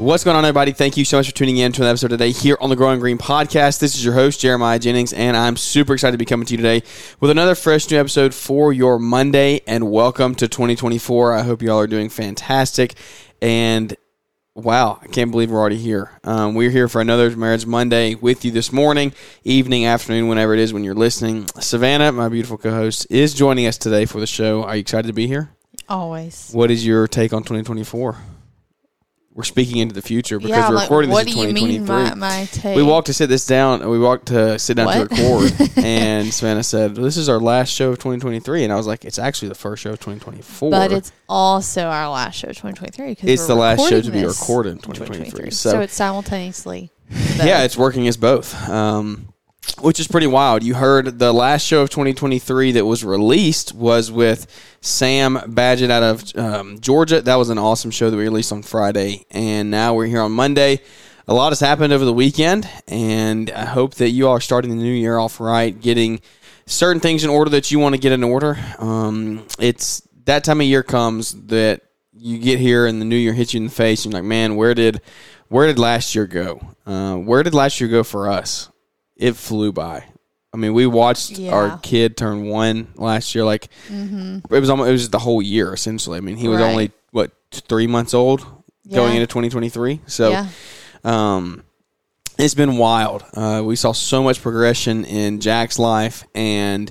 What's going on, everybody? Thank you so much for tuning in to an episode today here on the Growing Green Podcast. This is your host, Jeremiah Jennings, and I'm super excited to be coming to you today with another fresh new episode for your Monday. And welcome to 2024. I hope you all are doing fantastic. And wow, I can't believe we're already here. Um, we're here for another Marriage Monday with you this morning, evening, afternoon, whenever it is when you're listening. Savannah, my beautiful co host, is joining us today for the show. Are you excited to be here? Always. What is your take on 2024? We're speaking into the future because yeah, we're like, recording what this do in you 2023. mean my, my take? we walked to sit this down. and We walked to sit down What? to record, and Savannah said, "This is our last show of 2023," and I was like, "It's actually the first show of 2024." but it's also our last show of 2023. 'cause It's the last show to be recorded in in 2023, So, so- it's simultaneously. yeah, it's working as both, um, which is pretty wild. You heard the last show of 2023 that was released was with Sam Badgett out of um, Georgia. That was an awesome show that we released on Friday, and now we're here on Monday. A lot has happened over the weekend, and I hope that you all are starting the new year off right, getting certain things in order that you want to get in order. Um, it's that time of year comes that you get here and the new year hits you in the face. And you're like, man, where did where did last year go? Uh, where did last year go for us? It flew by. I mean, we watched Yeah. our kid turn one last year. Like it was almost it was the whole year essentially. I mean, he was Right. only what three months old going into 2023. So yeah. um, it's been wild. Uh, we saw so much progression in Jack's life and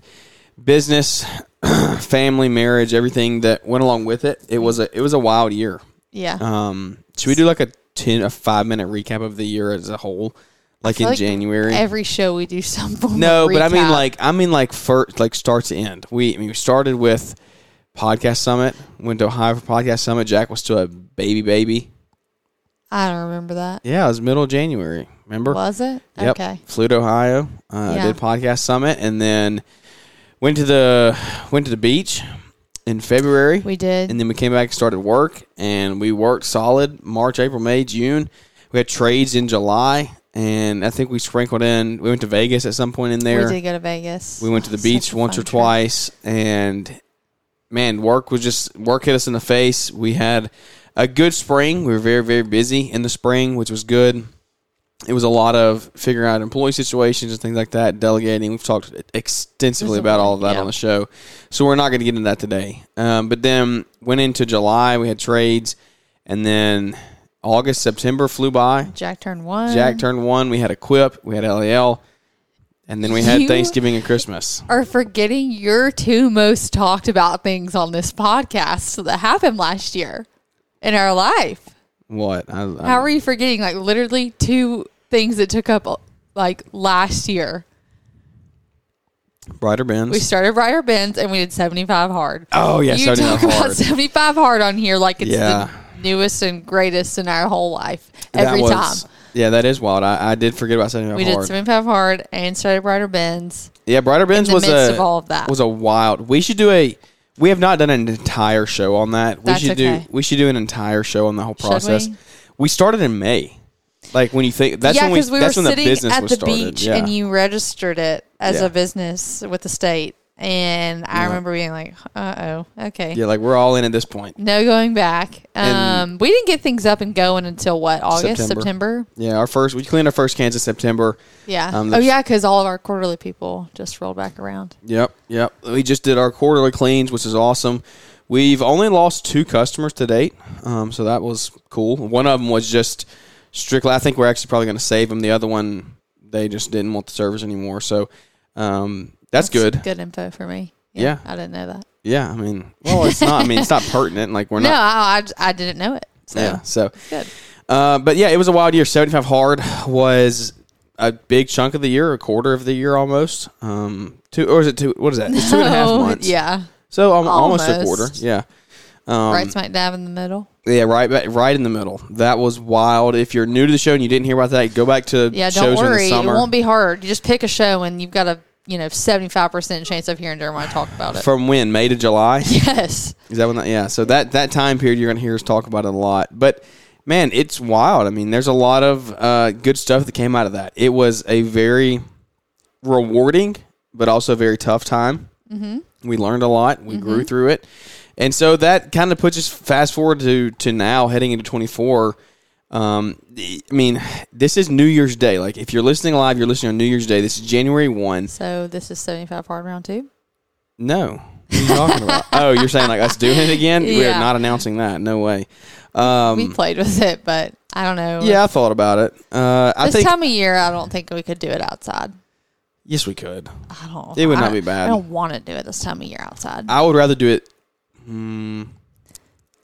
business, family, marriage, everything that went along with it. It was a it was a wild year. Yeah. Um, should we do like a ten a five minute recap of the year as a whole, like in like January? Every show we do some form no, but I mean like I mean like first like start to end. We I mean we started with podcast summit. Went to Ohio for podcast summit. Jack was still a baby baby. I don't remember that. Yeah, it was middle of January. Remember? Was it? Yep. Okay. Flew to Ohio. Uh, Yeah. Did podcast summit, and then went to the went to the beach in February, We did. and then we came back and started work, and we worked solid March, April, May, June. We had trades in July, and I think we sprinkled in. We went to Vegas at some point in there. we did go to Vegas. We went to the Such beach once or trip. twice, and man, work was just work hit us in the face. We had a good spring. We were very very busy in the spring, which was good. It was a lot of figuring out employee situations and things like that, delegating. We've talked extensively about all of that yeah. on the show, so we're not going to get into that today. Um, but then went into July, we had trades, and then August, September flew by. Jack turned one. Jack turned one. We had a quip. We had LAL. And then we had You- Thanksgiving and Christmas. are forgetting your two most talked about things on this podcast that happened last year in our life. What? I, I, How are you forgetting like literally two things that took up like last year? Brighter Bins. We started Brighter Bins and we did 75 hard. oh yeah, you 75 talk about 75 hard on here like it's Yeah. the newest and greatest in our whole life That every was- time. Yeah, that is wild. I, I did forget about 75 We hard. did 75 hard and started Brighter Bins. yeah, Brighter Bins the was a of all of that. was a wild. We should do a. We have not done an entire show on that. We should okay. do. We should do an entire show on the whole process. we? started in May. Like when you think that's yeah, when we, we, that's were when the business at was the started. beach yeah. and you registered it as Yeah. a business with the state. And I Yeah. remember being like, uh oh, okay. yeah, like we're all in at this point. No going back. Um, we didn't get things up and going until what August, September. September. Yeah, our first we cleaned our first cans in September. Yeah. Um, oh yeah, because all of our quarterly people just rolled back around. Yep, yep. We just did our quarterly cleans, which is awesome. We've only lost two customers to date, um, so that was cool. One of them was just strictly. I think we're actually probably going to save them. The other one, they just didn't want the service anymore. So um, that's, good. Good info for me. Yeah. I didn't know that. Yeah, I mean, well, it's not. I mean, it's not pertinent. Like we're no, not. I, I, I didn't know it. So Yeah. So, good. uh, but yeah, it was a wild year. Seventy-five hard was a big chunk of the year, a quarter of the year almost. Um, two or is it two? What is that? It's two and a half months. Yeah. So um, almost. a quarter. Yeah. Um, right smack dab in the middle. Yeah, right, right in the middle. That was wild. If you're new to the show and you didn't hear about that, go back to Yeah, don't worry. It won't be hard. You just pick a show and you've got a you know seventy five percent chance of hearing Jeremiah talk about it. From when May to July. yes. Is that when? That, yeah. So that that time period, you're gonna hear us talk about it a lot. But man, it's wild. I mean, there's a lot of uh, good stuff that came out of that. It was a very rewarding, but also very tough time. Mm-hmm. We learned a lot. We grew through it, and so that kind of puts us fast forward to to now heading into 24. Um, I mean, this is New Year's Day. Like, if you're listening live, you're listening on New Year's Day. This is January one. So this is seventy five hard round two. No. What are you talking about? oh, you're saying like us doing it again? We're not announcing that. No way. Um, we played with it, but I don't know. yeah, I thought about it. Uh, I This think time of year, I don't think we could do it outside. yes, we could. I don't. It would I not be bad. I don't want to do it this time of year outside. I would rather do it. Hmm.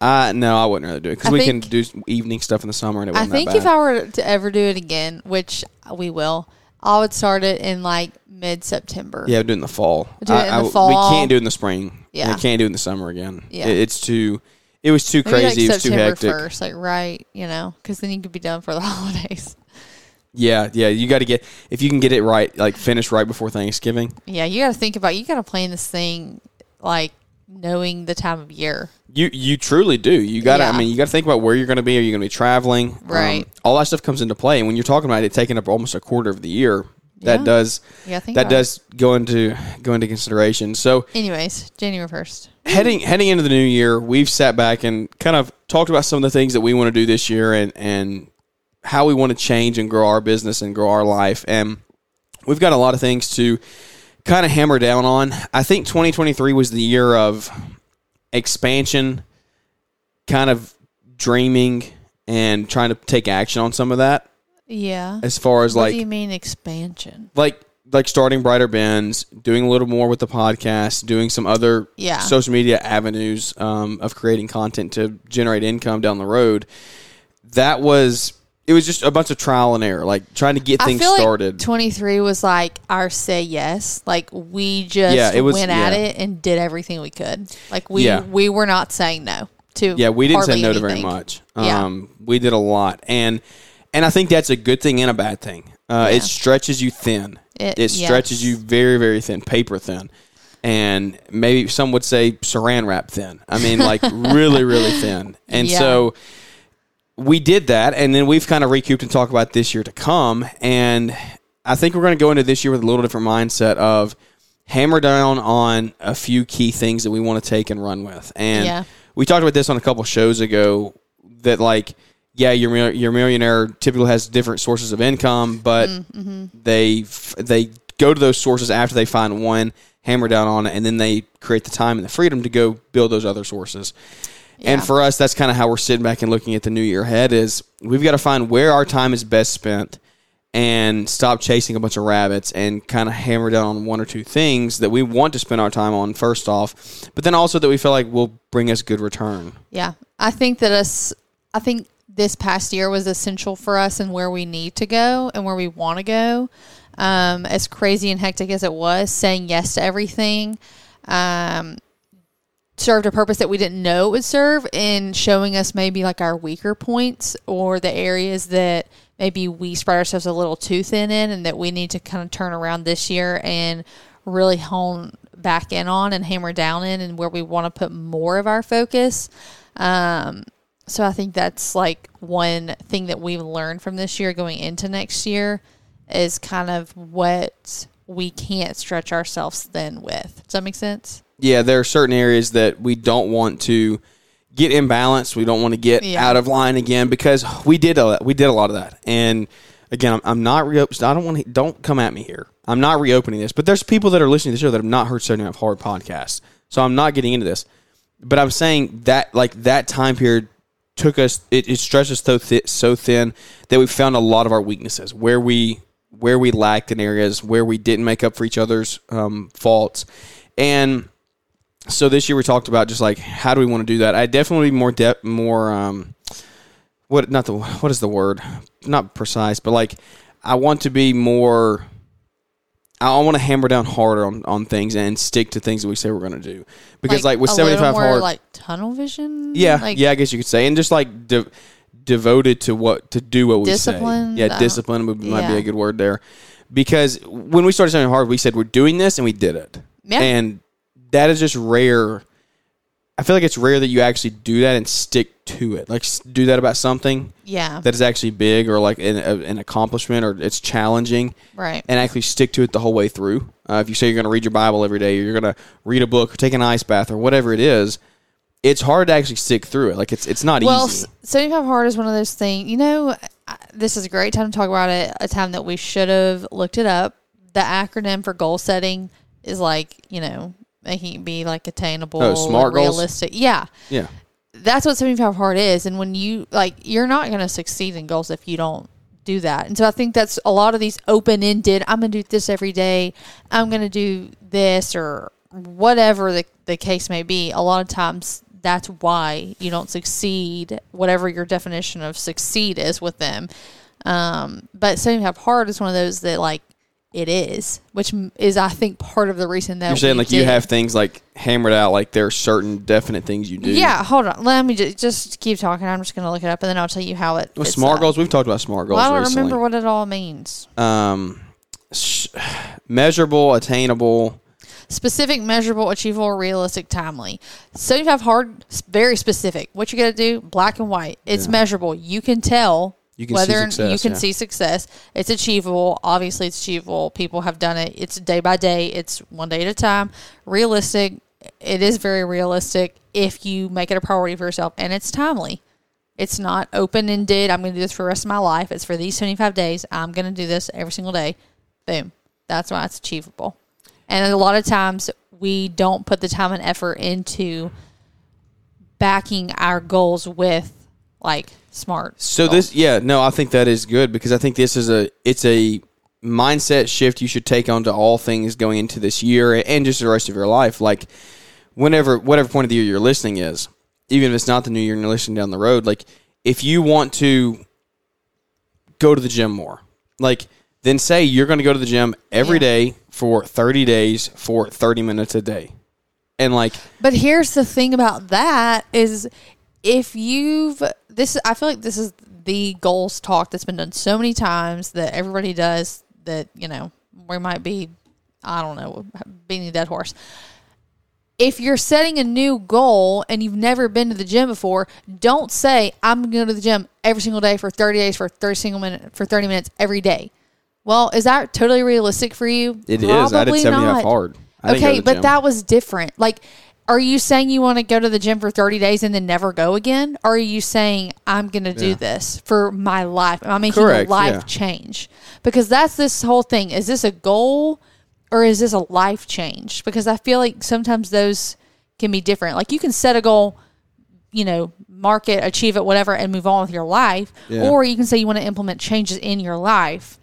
I no, I wouldn't rather do it because I we can do evening stuff in the summer and it I wasn't think that if bad. I were to ever do it again, which we will, I would start it in like mid September. yeah, do it in the fall. Do it I- in I- the fall. We can't do it in the spring. Yeah. we can't do it in the summer again. Yeah. It- it's too. It was too Maybe crazy. it like was too September hectic. first, like right, you know, because then you could be done for the holidays. Yeah, yeah. You got to get if you can get it right, like finish right before Thanksgiving. Yeah, you got to think about. You got to plan this thing like knowing the time of year. You you truly do. You got to. Yeah. I mean, you got to think about where you're going to be. Are you going to be traveling? Um, Right. all that stuff comes into play. And when you're talking about it taking up almost a quarter of the year, that does yeah, that about it. does go into go into consideration. So Anyways, January first. heading heading into the new year, we've sat back and kind of talked about some of the things that we want to do this year and and how we want to change and grow our business and grow our life. And we've got a lot of things to kind of hammer down on. I think 2023 was the year of expansion, kind of dreaming and trying to take action on some of that Yeah. as far as what like do you mean expansion? like like starting brighter bins doing a little more with the podcast doing some other Yeah. social media avenues um, of creating content to generate income down the road that was it was just a bunch of trial and error like trying to get things I feel started like 23 was like our say yes. Like we just Yeah, it was- went at yeah. it and did everything we could. Like we Yeah. we were not saying no to yeah we didn't say no to very anything. much Yeah. um, we did a lot and and i think that's a good thing and a bad thing uh, Yeah. it stretches you thin It- it stretches you very very thin paper thin and maybe some would say saran wrap thin i mean like really really thin and Yeah. so we did that and then we've kind of recouped and talked about this year to come and i think we're going to go into this year with a little different mindset of hammer down on a few key things that we want to take and run with and Yeah. we talked about this on a couple shows ago that like yeah your your millionaire typically has different sources of income but Mm-hmm. they they go to those sources after they find one hammer down on it and then they create the time and the freedom to go build those other sources and for us that's kind of how we're sitting back and looking at the new year ahead is we've got to find where our time is best spent and stop chasing a bunch of rabbits and kind of hammer down on one or two things that we want to spend our time on first off but then also that we feel like will bring us good return Yeah. I think that us I think this past year was essential for us and where we need to go and where we want to go. Um, as crazy and hectic as it was, saying yes to everything um, served a purpose that we didn't know it would serve in showing us maybe like our weaker points or the areas that maybe we spread ourselves a little too thin in and that we need to kind of turn around this year and really hone back in on and hammer down in and where we want to put more of our focus. Um, so I think that's like one thing that we've learned from this year going into next year is kind of what we can't stretch ourselves thin with. Does that make sense? Yeah, there are certain areas that we don't want to get imbalanced. We don't want to get Yeah. out of line again because we did a, we did a lot of that. And again, I'm, I'm not reopening. I don't want to. Don't come at me here. I'm not reopening this. But there's people that are listening to the show that have not heard Setting Up Hard podcast. So I'm not getting into this. But I'm saying that like that time period took us. It, it stretched us so thi- so thin that we found a lot of our weaknesses where we where we lacked in areas where we didn't make up for each other's um, faults and so this year we talked about just like how do we want to do that. I definitely more depth, more um, what not the what is the word? Not precise, but like I want to be more I want to hammer down harder on, on things and stick to things that we say we're going to do. Because like, with a seventy more, hard, like tunnel vision. yeah, like, yeah, I guess you could say, and just like de- devoted to what to do what we Discipline, say. Yeah, discipline would, might be a good word there. Because when we started seventy hard, we said we're doing this, and we did it. Yeah. And that is just rare. I feel like it's rare that you actually do that and stick to it. Like do that about something yeah, that is actually big or like an, a, an accomplishment or it's challenging right. and actually stick to it the whole way through. Uh, if you say you're going to read your Bible every day, or you're going to read a book or take an ice bath or whatever it is, it's hard to actually stick through it. Like it's it's not Well, easy. s- 75 hard is one of those things. You know, I- this is a great time to talk about it. A time that we should have looked it up. The acronym for goal setting is like you know making it be like attainable, Oh, SMART goals? realistic. Yeah, Yeah, that's what 75 hard is. And when you like, you're not going to succeed in goals if you don't do that. And so I think that's a lot of these open ended. I'm going to do this every day. I'm going to do this or whatever the, the case may be. A lot of times that's why you don't succeed, whatever your definition of succeed is with them. Um, but 75 hard is one of those that like it is, which is I think part of the reason that you're saying like you have things like hammered out. Like there are certain definite things you do. Yeah, hold on. Let me just, just keep talking. I'm just going to look it up and then I'll tell you how it. Well, smart that. goals. We've talked about smart goals Well, I don't recently. remember what it all means. um, sh- measurable, attainable. Specific, measurable, achievable, realistic, timely. 75 hard, very specific. What you got to do, black and white. It's Yeah. measurable. You can tell You can see whether success, you can yeah. see success. It's achievable. Obviously, it's achievable. People have done it. It's day by day. It's one day at a time. Realistic. It is very realistic if you make it a priority for yourself, and it's timely. It's not open ended. I'm going to do this for the rest of my life. It's for these 75 days. I'm going to do this every single day. Boom. That's why it's achievable. And a lot of times we don't put the time and effort into backing our goals with like smart. So this, yeah, no, I think that is good because I think this is a it's a mindset shift you should take onto all things going into this year and just the rest of your life. Like whenever whatever point of the year you're listening is, even if it's not the new year and you're listening down the road, like if you want to go to the gym more, like then say you're going to go to the gym every Yeah. day for 30 days for 30 minutes a day. And like But here's the thing about that is if you've this I feel like this is the goals talk that's been done so many times that everybody does that, you know, we might be I don't know, beating a dead horse. If you're setting a new goal and you've never been to the gym before, don't say I'm going to go to the gym every single day for 30 days for 30 single minute for 30 minutes every day. Well, is that totally realistic for you? it is, I did Probably 75 not. hard. I didn't go Okay, but that was different. Like, are you saying you want to go to the gym for 30 days and then never go again? Or are you saying, I'm going to do Yeah. this for my life? I'm making Correct, a life yeah. change. Because that's this whole thing. Is this a goal or is this a life change? Because I feel like sometimes those can be different. Like, you can set a goal, you know, mark it, achieve it, whatever, and move on with your life. Yeah. Or you can say you want to implement changes in your life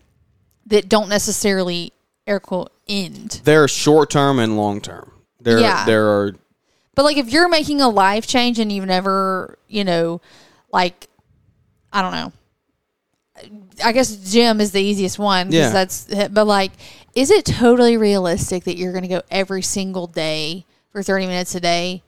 that don't necessarily air quote end. there are short term and long term. There, Yeah. there are But like if you're making a life change and you've never, you know, like I don't know. I guess gym is the easiest one because Yeah. that's but like is it totally realistic that you're going to go every single day for 30 minutes a day?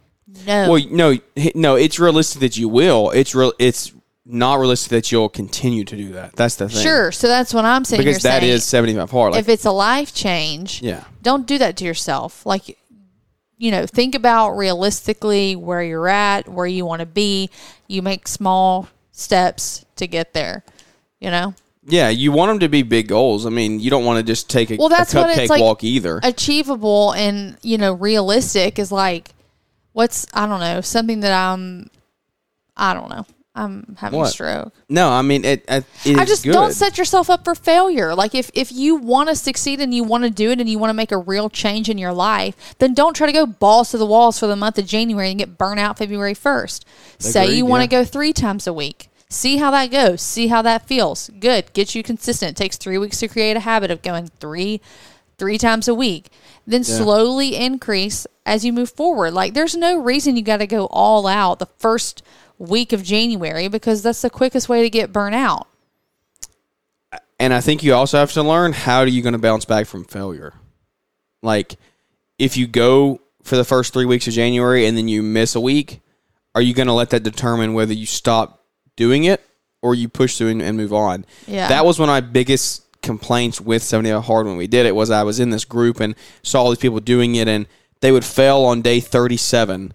No. Well, no, no. It's realistic that you will. It's real. It's not realistic that you'll continue to do that. That's the thing. sure. So that's what I'm saying. because that is seventy five hard. Like, if it's a life change, yeah, don't do that to yourself. Like, you know, think about realistically where you're at, where you want to be. You make small steps to get there. You know, yeah. You want them to be big goals. I mean, you don't want to just take a, Well, that's a what it's like- walk either. achievable and you know realistic is like what's I don't know something that I'm. I don't know. I'm having a stroke. no, I mean it. it I just good. don't set yourself up for failure. Like if if you want to succeed and you want to do it and you want to make a real change in your life, then don't try to go balls to the walls for the month of January and get burnt out February first. Say you want to yeah. go three times a week. See how that goes. See how that feels. Good. Get you consistent. It takes three weeks to create a habit of going three three times a week. Then slowly increase as you move forward. Like there's no reason you got to go all out the first week of January because that's the quickest way to get burnt out. And I think you also have to learn how are you going to bounce back from failure. Like, if you go for the first three weeks of January and then you miss a week, are you going to let that determine whether you stop doing it or you push through and, and move on? Yeah. That was one of my biggest complaints with 70 hard when we did it was I was in this group and saw all these people doing it and they would fail on day 37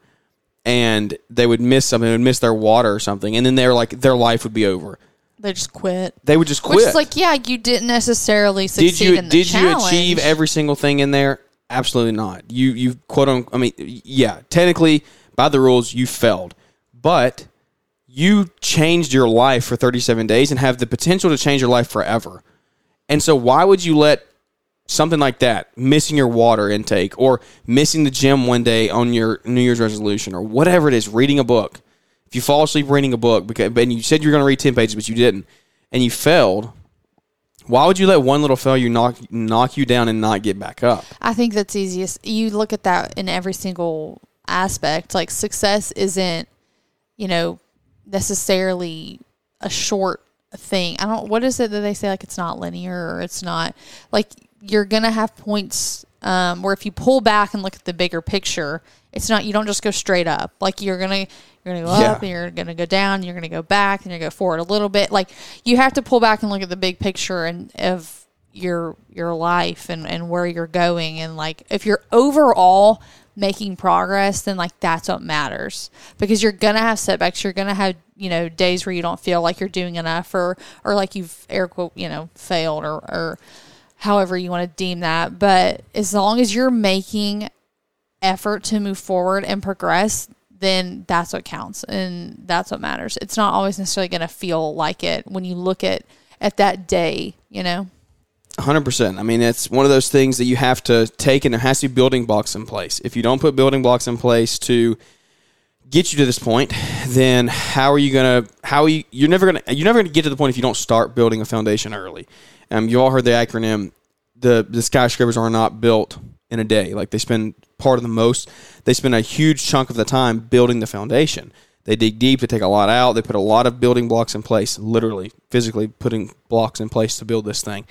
and they would miss something, they would miss their water or something, and then they were like their life would be over. They just quit. They would just quit. Which is like, yeah, you didn't necessarily succeed did you in the did challenge. you achieve every single thing in there? Absolutely not. You you quote on I mean yeah, technically by the rules you failed. But you changed your life for 37 days and have the potential to change your life forever. And so why would you let something like that, missing your water intake or missing the gym one day on your New Year's resolution or whatever it is, reading a book. If you fall asleep reading a book because and you said you're going to read 10 pages but you didn't and you failed, why would you let one little failure knock knock you down and not get back up? I think that's easiest. You look at that in every single aspect. Like success isn't, you know, necessarily a short thing. I don't. What is it that they say? Like it's not linear or it's not like you're gonna have points um, where if you pull back and look at the bigger picture, it's not. You don't just go straight up. Like you're gonna you're gonna go Yeah. up and you're gonna go down. You're gonna go back and you're gonna go forward a little bit. Like you have to pull back and look at the big picture and of your your life and and where you're going and like if you're overall making progress then like that's what matters because you're gonna have setbacks you're gonna have you know days where you don't feel like you're doing enough or or like you've air quote you know failed or or however you want to deem that but as long as you're making effort to move forward and progress then that's what counts and that's what matters it's not always necessarily going to feel like it when you look at at that day you know Hundred percent. I mean, it's one of those things that you have to take, and there has to be building blocks in place. If you don't put building blocks in place to get you to this point, then how are you gonna? How are you? You're never gonna. You're never gonna get to the point if you don't start building a foundation early. Um, you all heard the acronym. The the skyscrapers are not built in a day. Like they spend part of the most. They spend a huge chunk of the time building the foundation. They dig deep. They take a lot out. They put a lot of building blocks in place. Literally, physically putting blocks in place to build this thing.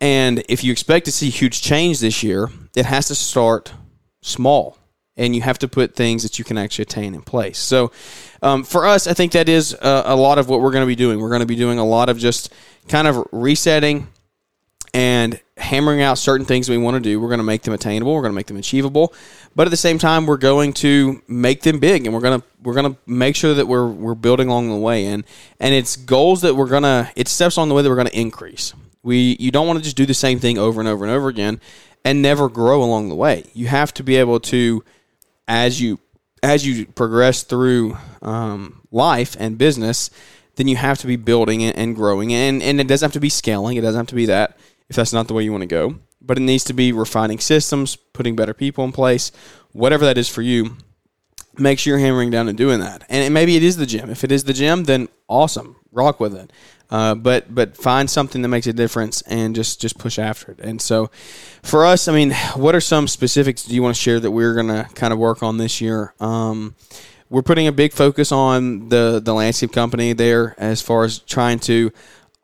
And if you expect to see huge change this year, it has to start small. And you have to put things that you can actually attain in place. So, um, for us, I think that is a, a lot of what we're going to be doing. We're going to be doing a lot of just kind of resetting and hammering out certain things we want to do. We're going to make them attainable. We're going to make them achievable, but at the same time, we're going to make them big, and we're going to we're going to make sure that we're we're building along the way. And and it's goals that we're gonna it's steps on the way that we're going to increase. We you don't want to just do the same thing over and over and over again and never grow along the way. You have to be able to as you as you progress through um, life and business, then you have to be building it and growing, and and it doesn't have to be scaling. It doesn't have to be that if that's not the way you want to go. But it needs to be refining systems, putting better people in place, whatever that is for you. Make sure you're hammering down and doing that. And maybe it is the gym. If it is the gym, then awesome, rock with it. Uh, but but find something that makes a difference and just just push after it. And so, for us, I mean, what are some specifics do you want to share that we're gonna kind of work on this year? Um, we're putting a big focus on the the landscape company there as far as trying to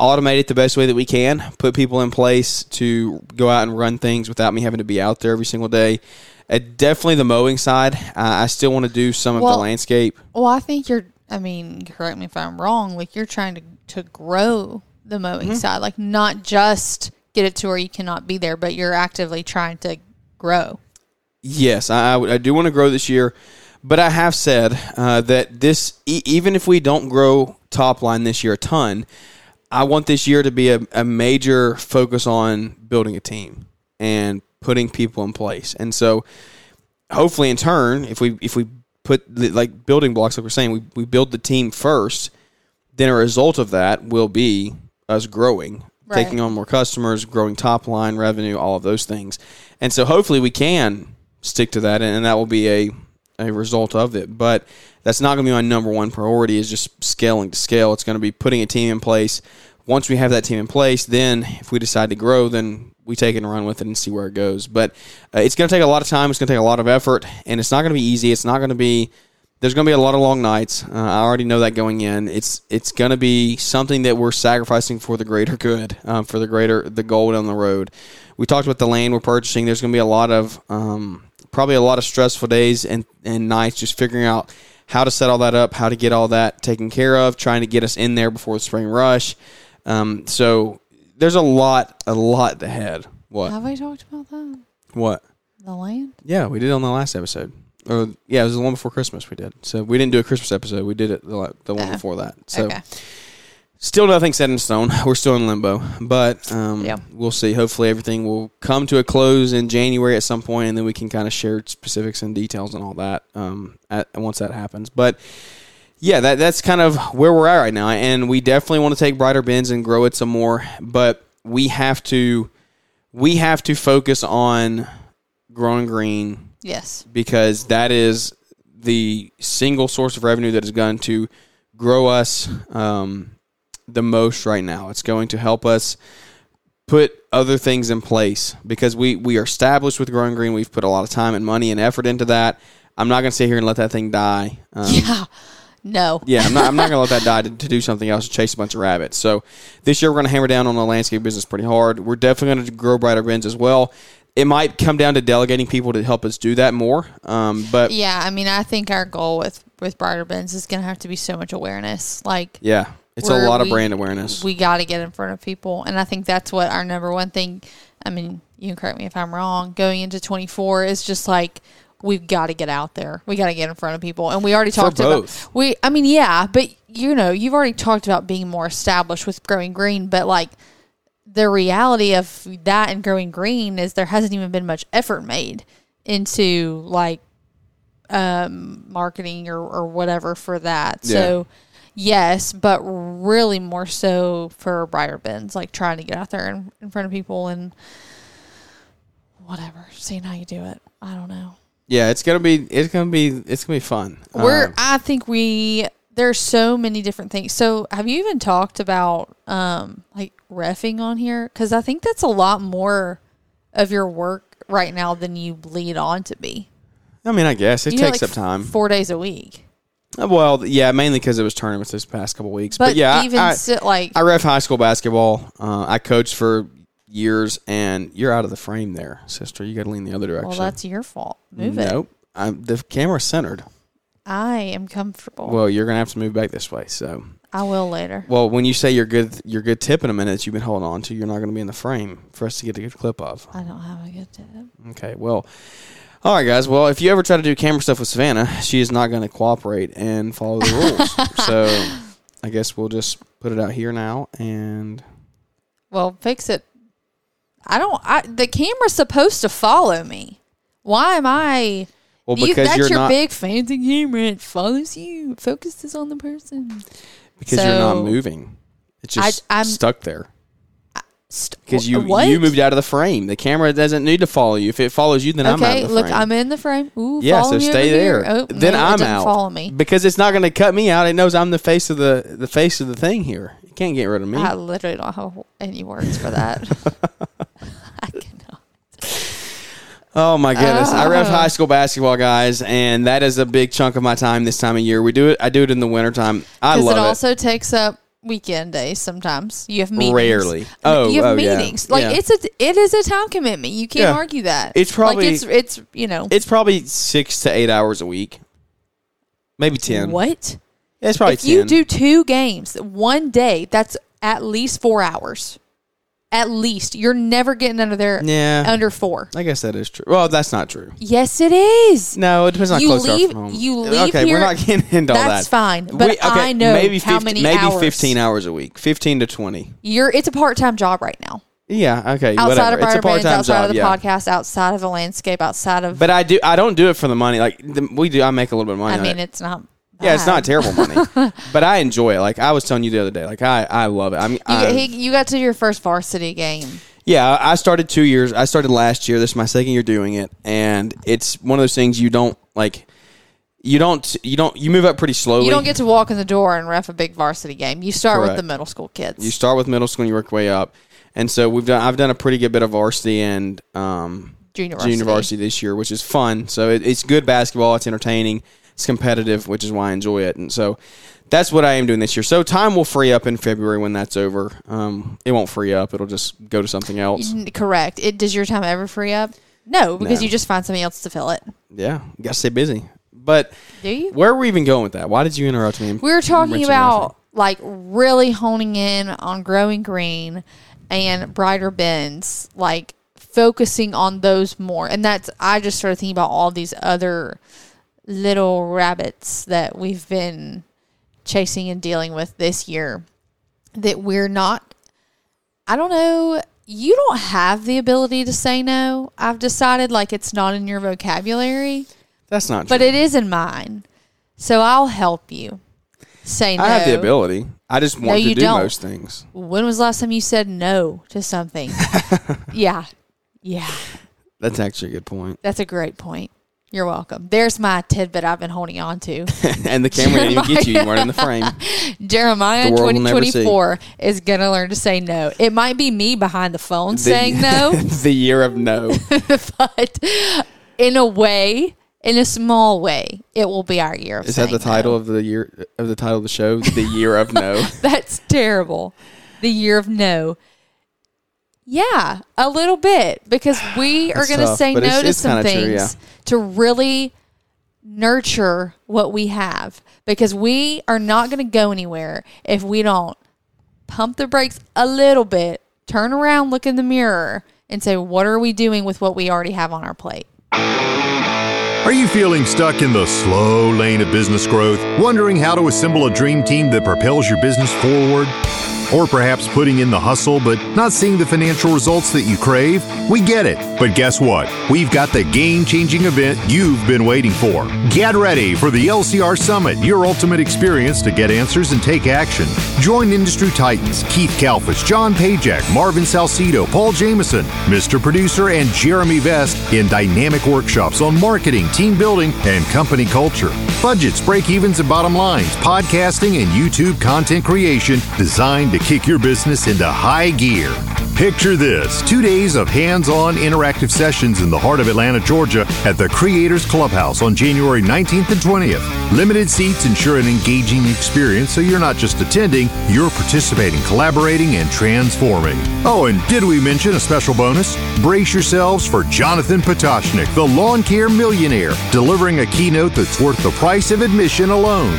automate it the best way that we can put people in place to go out and run things without me having to be out there every single day uh, definitely the mowing side uh, i still want to do some of the landscape Well, I think you're. I mean, correct me if I'm wrong. Like you're trying to to grow the mowing Mm-hmm. side, like not just get it to where you cannot be there, but you're actively trying to grow. Yes, I, I I do want to grow this year, but I have said uh, that this, e- even if we don't grow top line this year a ton, I want this year to be a, a major focus on building a team and putting people in place. And so, hopefully, in turn, if we if we put the, like building blocks, like we're saying, we, we build the team first, then a result of that will be us growing, Right. taking on more customers, growing top line revenue, all of those things. And so hopefully we can stick to that and, and that will be a a result of it. But that's not going to be my number one priority is just scaling to scale. It's going to be putting a team in place. Once we have that team in place, then if we decide to grow, then we take it and run with it and see where it goes. But uh, it's going to take a lot of time. It's going to take a lot of effort, and it's not going to be easy. It's not going to be there's going to be a lot of long nights. Uh, I already know that going in. It's it's going to be something that we're sacrificing for the greater good, um, for the greater the goal down the road. We talked about the land we're purchasing. There's going to be a lot of um, probably a lot of stressful days and and nights just figuring out how to set all that up, how to get all that taken care of, trying to get us in there before the spring rush. Um, so there's a lot, a lot ahead. What? Have I talked about that? What? The land? Yeah, we did on the last episode. Or yeah, it was the one before Christmas we did. So we didn't do a Christmas episode. We did it the, la- the one Oh. before that. So okay. still nothing set in stone. We're still in limbo, but um, Yeah. we'll see. Hopefully everything will come to a close in January at some point, and then we can kind of share specifics and details and all that um, at, once that happens. But yeah, that that's kind of where we're at right now, and we definitely want to take brighter bins and grow it some more. But we have to we have to focus on growing green Yes. because that is the single source of revenue that is going to grow us um, the most right now. It's going to help us put other things in place because we we are established with growing green. We've put a lot of time and money and effort into that. I'm not going to sit here and let that thing die. Um, Yeah. No. yeah, I'm not, I'm not going to let that die to, to do something else, to chase a bunch of rabbits. So this year we're going to hammer down on the landscape business pretty hard. We're definitely going to grow brighter bins as well. It might come down to delegating people to help us do that more. Um, but yeah. I mean, I think our goal with with Brighter Bins is going to have to be so much awareness. Like, yeah, it's a lot of we- brand awareness. we got to get in front of people, and I think that's what our number one thing. I mean, you can correct me if I'm wrong. Going into 24 is just like we've got to get out there. We got to get in front of people, and we already talked about we. I mean, yeah, but you know, you've already talked about being more established with growing green, but like the reality of that and growing green is there hasn't even been much effort made into like um marketing or, or whatever for that. So yes but really more so for brighter bins like trying to get out there in, in front of people and whatever seeing how you do it. I don't know yeah, it's gonna be it's gonna be it's gonna be fun. we're Um, i think we there's so many different things so have you even talked about um like refing on here because i think that's a lot more of your work right now than you lead on to be I mean, I guess it You takes like, up time. four days a week Uh, Well, yeah, mainly because it was tournaments this past couple weeks. But, but, yeah, I- even I, si- like I ref high school basketball. Uh, I coached for years, and you're out of the frame there, sister. You got to lean the other direction. well that's your fault move it Nope. I'm, the camera's centered. i am comfortable Well, you're gonna have to move back this way. So, i will later well, when you say you're good, you're good tip in a minute that you've been holding on to, you're not gonna be in the frame for us to get a good clip of. i don't have a good tip Okay. Well, all right, guys. Well, if you ever try to do camera stuff with Savannah, she is not going to cooperate and follow the rules. so, I guess we'll just put it out here now and. well fix it i don't i the camera's supposed to follow me why am i Well, You- because that's you're your not big fancy camera. It follows you. It focuses on the person. because you're not moving. It's just I- I'm- stuck there. St- Because you what? you moved out of the frame. The camera doesn't need to follow you. If it follows you, then I'm out Okay, of the look, frame. I'm in the frame. Ooh, yeah, so stay there. Oh, then no, I'm out. Follow me. because it's not going to cut me out. It knows I'm the face of the the face of the thing here. Can't get rid of me. I literally don't have any words for that. I cannot. Oh my goodness! I ref Oh. high school basketball, guys, and that is a big chunk of my time this time of year. We do it. I do it in the wintertime. I love it it. also takes up weekend days. Sometimes you have meetings. Rarely. Oh, you have oh, yeah. meetings. Like Yeah. it's a it is a time commitment. You can't Yeah. argue that. It's probably- like it's it's you know It's probably six to eight hours a week, maybe ten. what Yeah, it's probably if 10. you do two games one day. That's at least four hours. At least you're never getting under there Yeah, under four. I guess that is true. Well, that's not true. Yes, it is. No, it depends on how You close they are leave- from home. you leave Okay, we're not getting into all that. That's fine, but I know maybe how 50 many maybe hours. fifteen hours a week, fifteen to twenty. You're it's a part time job right now. Yeah, okay, Outside whatever. of it's a Brighter Bins, part-time outside job. of the yeah. podcast, outside of the landscape, outside of But I do. I don't do it for the money. Like the, we do. I make a little bit of money. I on mean it. it's not yeah, it's not terrible money, but I enjoy it. Like I was telling you the other day. Like I, I love it. I mean, You, I, he, you got to your first varsity game. yeah. I started two years. I started last year. This is my second year doing it, and it's one of those things you don't like. You don't. You don't. You move up pretty slowly. You don't get to walk in the door and ref a big varsity game. You start with the middle school kids. You start with middle school and you work your way up. And so we've done. I've done a pretty good bit of varsity and um, junior varsity. junior varsity this year, which is fun. So it, it's good basketball. It's entertaining. It's competitive, which is why I enjoy it. And so that's what I am doing this year. So time will free up in February when that's over. Um, it won't free up. It'll just go to something else. Correct. It does your time ever free up? No, because No. you just find something else to fill it. Yeah, you got to stay busy. But Do you? where were we even going with that? Why did you interrupt me? We were talking about like really honing in on growing green and brighter bins, like focusing on those more. And that's I just started thinking about all these other little rabbits that we've been chasing and dealing with this year that we're not I don't know, you don't have the ability to say no. I've decided like it's not in your vocabulary, That's not true. but it is in mine. So I'll help you. Say no. I have the ability. I just want you to do don't. most things. When was the last time you said no to something? yeah. Yeah. That's actually a good point. That's a great point. You're welcome. There's my tidbit I've been holding on to. and the camera didn't even get you. You weren't in the frame. Jeremiah The in world will never see. 2024 is going to learn to say no. It might be me behind the phone saying no, the year of no. but in a way, in a small way, it will be our year of Is that the title no. of the year of the title of the show? The year of no. That's terrible. The year of no. Yeah, a little bit because we are going to say no it's- to it's some things true, yeah. to really nurture what we have because we are not going to go anywhere if we don't pump the brakes a little bit, turn around, look in the mirror, and say, what are we doing with what we already have on our plate? Are you feeling stuck in the slow lane of business growth, wondering how to assemble a dream team that propels your business forward? Or perhaps putting in the hustle but not seeing the financial results that you crave? We get it. But guess what? We've got the game changing event you've been waiting for. Get ready for the LCR Summit, your ultimate experience to get answers and take action. Join industry titans Keith Kalfas, John Pajak, Marvin Salcido, Paul Jameson, Mr. Producer, and Jeremy Vest in dynamic workshops on marketing, team building, and company culture. Budgets, break evens, and bottom lines, podcasting, and YouTube content creation designed to kick your business into high gear. Picture this two days of hands on interactive sessions in the heart of Atlanta, Georgia at the Creators Clubhouse on January 19th and 20th. Limited seats ensure an engaging experience so you're not just attending, you're participating, collaborating, and transforming. Oh, and did we mention a special bonus? Brace yourselves for Jonathan Potoshnik, the lawn care millionaire, delivering a keynote that's worth the price of admission alone.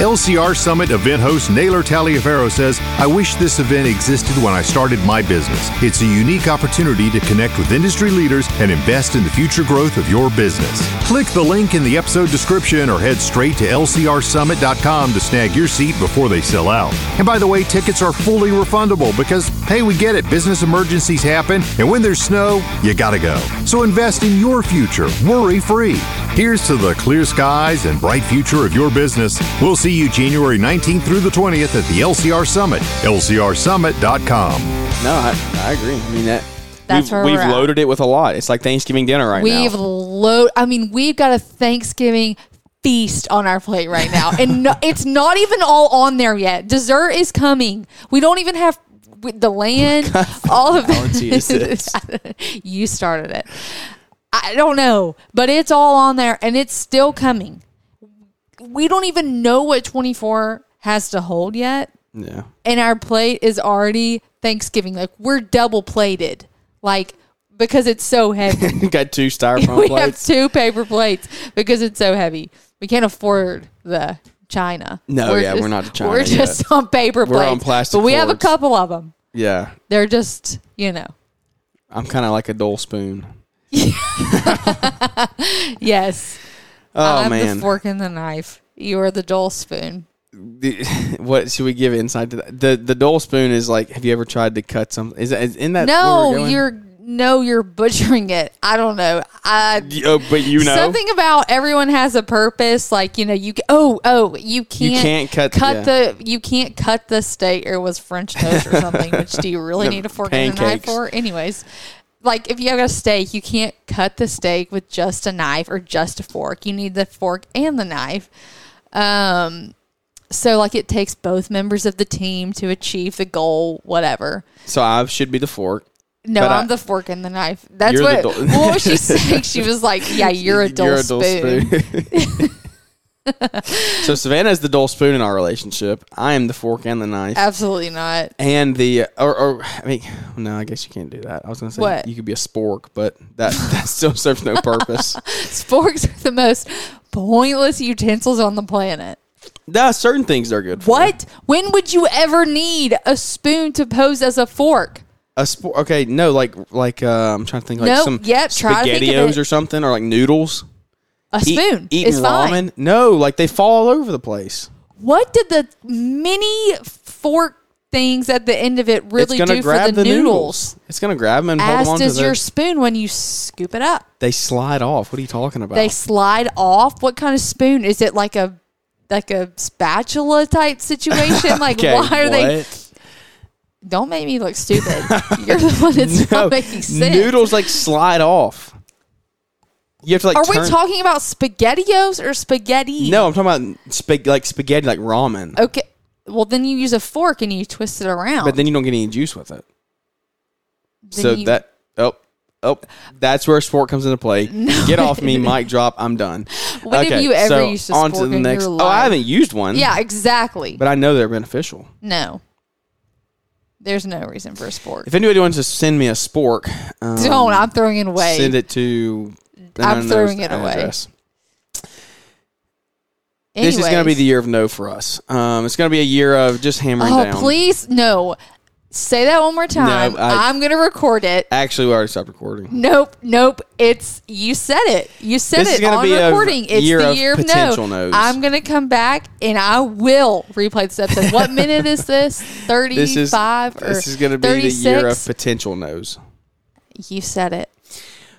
LCR Summit event host Naylor Taliaferro says, I wish this event existed when I started my business. It's a unique opportunity to connect with industry leaders and invest in the future growth of your business. Click the link in the episode description or head straight to lcrsummit.com to snag your seat before they sell out. And by the way, tickets are fully refundable because, hey, we get it, business emergencies happen, and when there's snow, you gotta go. So invest in your future, worry free. Here's to the clear skies and bright future of your business. We'll see you January 19th through the 20th at the LCR Summit, lcrsummit.com. No, I, I agree. I mean that. That's we've, where we've we're at. loaded it with a lot. It's like Thanksgiving dinner right now. We've now. load. I mean, we've got a Thanksgiving feast on our plate right now, and no, it's not even all on there yet. Dessert is coming. We don't even have with the land. all of Allergy is this? you started it. I don't know, but it's all on there, and it's still coming. We don't even know what twenty four has to hold yet Yeah. and our plate is already Thanksgiving. Like we're double plated, like because it's so heavy. Got two styrofoam we have plates. two paper plates because it's so heavy. We can't afford the China. No, yeah, we're not China We're yet. just on paper We're plates. on plastic but we have a couple of them. yeah. They're just you know. I'm kind of like a dull spoon. Yes, Oh I'm man. the fork and the knife. You are the dull spoon. The- what should we give insight to that? The the dull spoon is like. Have you ever tried to cut some? Is that is, in that? No, you're no, you're butchering it. I don't know. I Oh, but you know. Something about everyone has a purpose. Like you know, you oh oh you can't you can't cut- cut yeah. the you can't cut the steak or it was French toast or something. which do you really need a fork and a knife for? Anyways, like if you have a steak, you can't cut the steak with just a knife or just a fork. You need the fork and the knife. Um, so like it takes both members of the team to achieve the goal. Whatever. So I should be the fork. No, But I'm I- the fork and the knife. That's what. what was she saying? She was like, "Yeah, you're a dull, You're a dull spoon." spoon. So Savannah is the dull spoon in our relationship. I am the fork and the knife. Absolutely not. and the or, or I mean, no, I guess you can't do that. I was gonna say What? you could be a spork, but that that still serves no purpose. Sporks are the most pointless utensils on the planet. There are certain things they're good for. What? When would you ever need a spoon to pose as a fork? A spork? Okay, no, like like uh, I'm trying to think like some yep, try to think of spaghettios it. or something, or like noodles. A Eat- spoon eating is ramen. fine. No, like they fall all over the place. What did the mini fork things at the end of it really it's gonna do grab for the, noodles? It's gonna grab them and hold As them onto does your spoon when you scoop it up. they slide off. What are you talking about? They slide off. What kind of spoon is it? Like a like a spatula type situation? Like Okay, why are they? Don't make me look stupid. You're the one that's No, not making sense. Noodles like slide off. You have to like. Are turn- we talking about spaghettios or spaghetti? No, I'm talking about like spaghetti, like ramen. Okay. Well, then you use a fork and you twist it around. But then you don't get any juice with it. Then so you- that oh oh that's where spork comes into play. Get off me, mic drop. I'm done. When have you ever so used a on spork to the in next. Oh, I haven't used one. Yeah, exactly. but I know they're beneficial. no. There's no reason for a spork. If anybody wants to send me a spork, um, Don't. I'm throwing it away. Send it to. I'm throwing it away. address. This is going to be the year of no for us. Um, it's going to be a year of just hammering Oh, down. please. No. Say that one more time. I- I'm going to record it. Actually, we already stopped recording. Nope, nope. It's you said it. You said This it on recording. It's year the year of potential no. no's. I'm gonna come back and I will replay this episode. what minute is this? Thirty-five This is or this is going to be the 36? year of potential no's. You said it.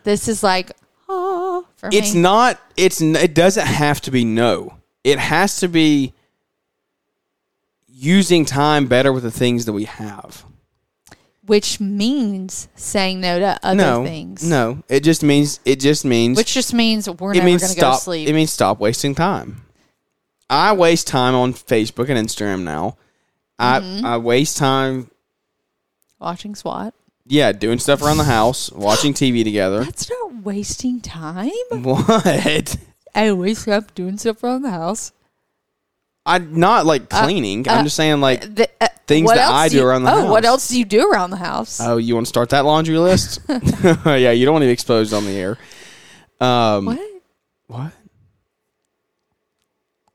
This is like oh for It's me. not. It's. It doesn't have to be no. It has to be using time better with the things that we have. which means saying no to other no, things. no. It just means. It just means. Which just means we're it never means stop. go to sleep. It means stop wasting time. I waste time on Facebook and Instagram now. Mm-hmm. I I waste time. Watching SWAT. Yeah, doing stuff around the house, watching TV together. That's not wasting time. What? I wake up doing stuff around the house. I not like cleaning. uh, I'm just saying like. The, uh, Things that I do you- around the oh, what else do you do around the house? Oh, you want to start that laundry list? yeah, you don't want to be exposed on the air. Um, what? what?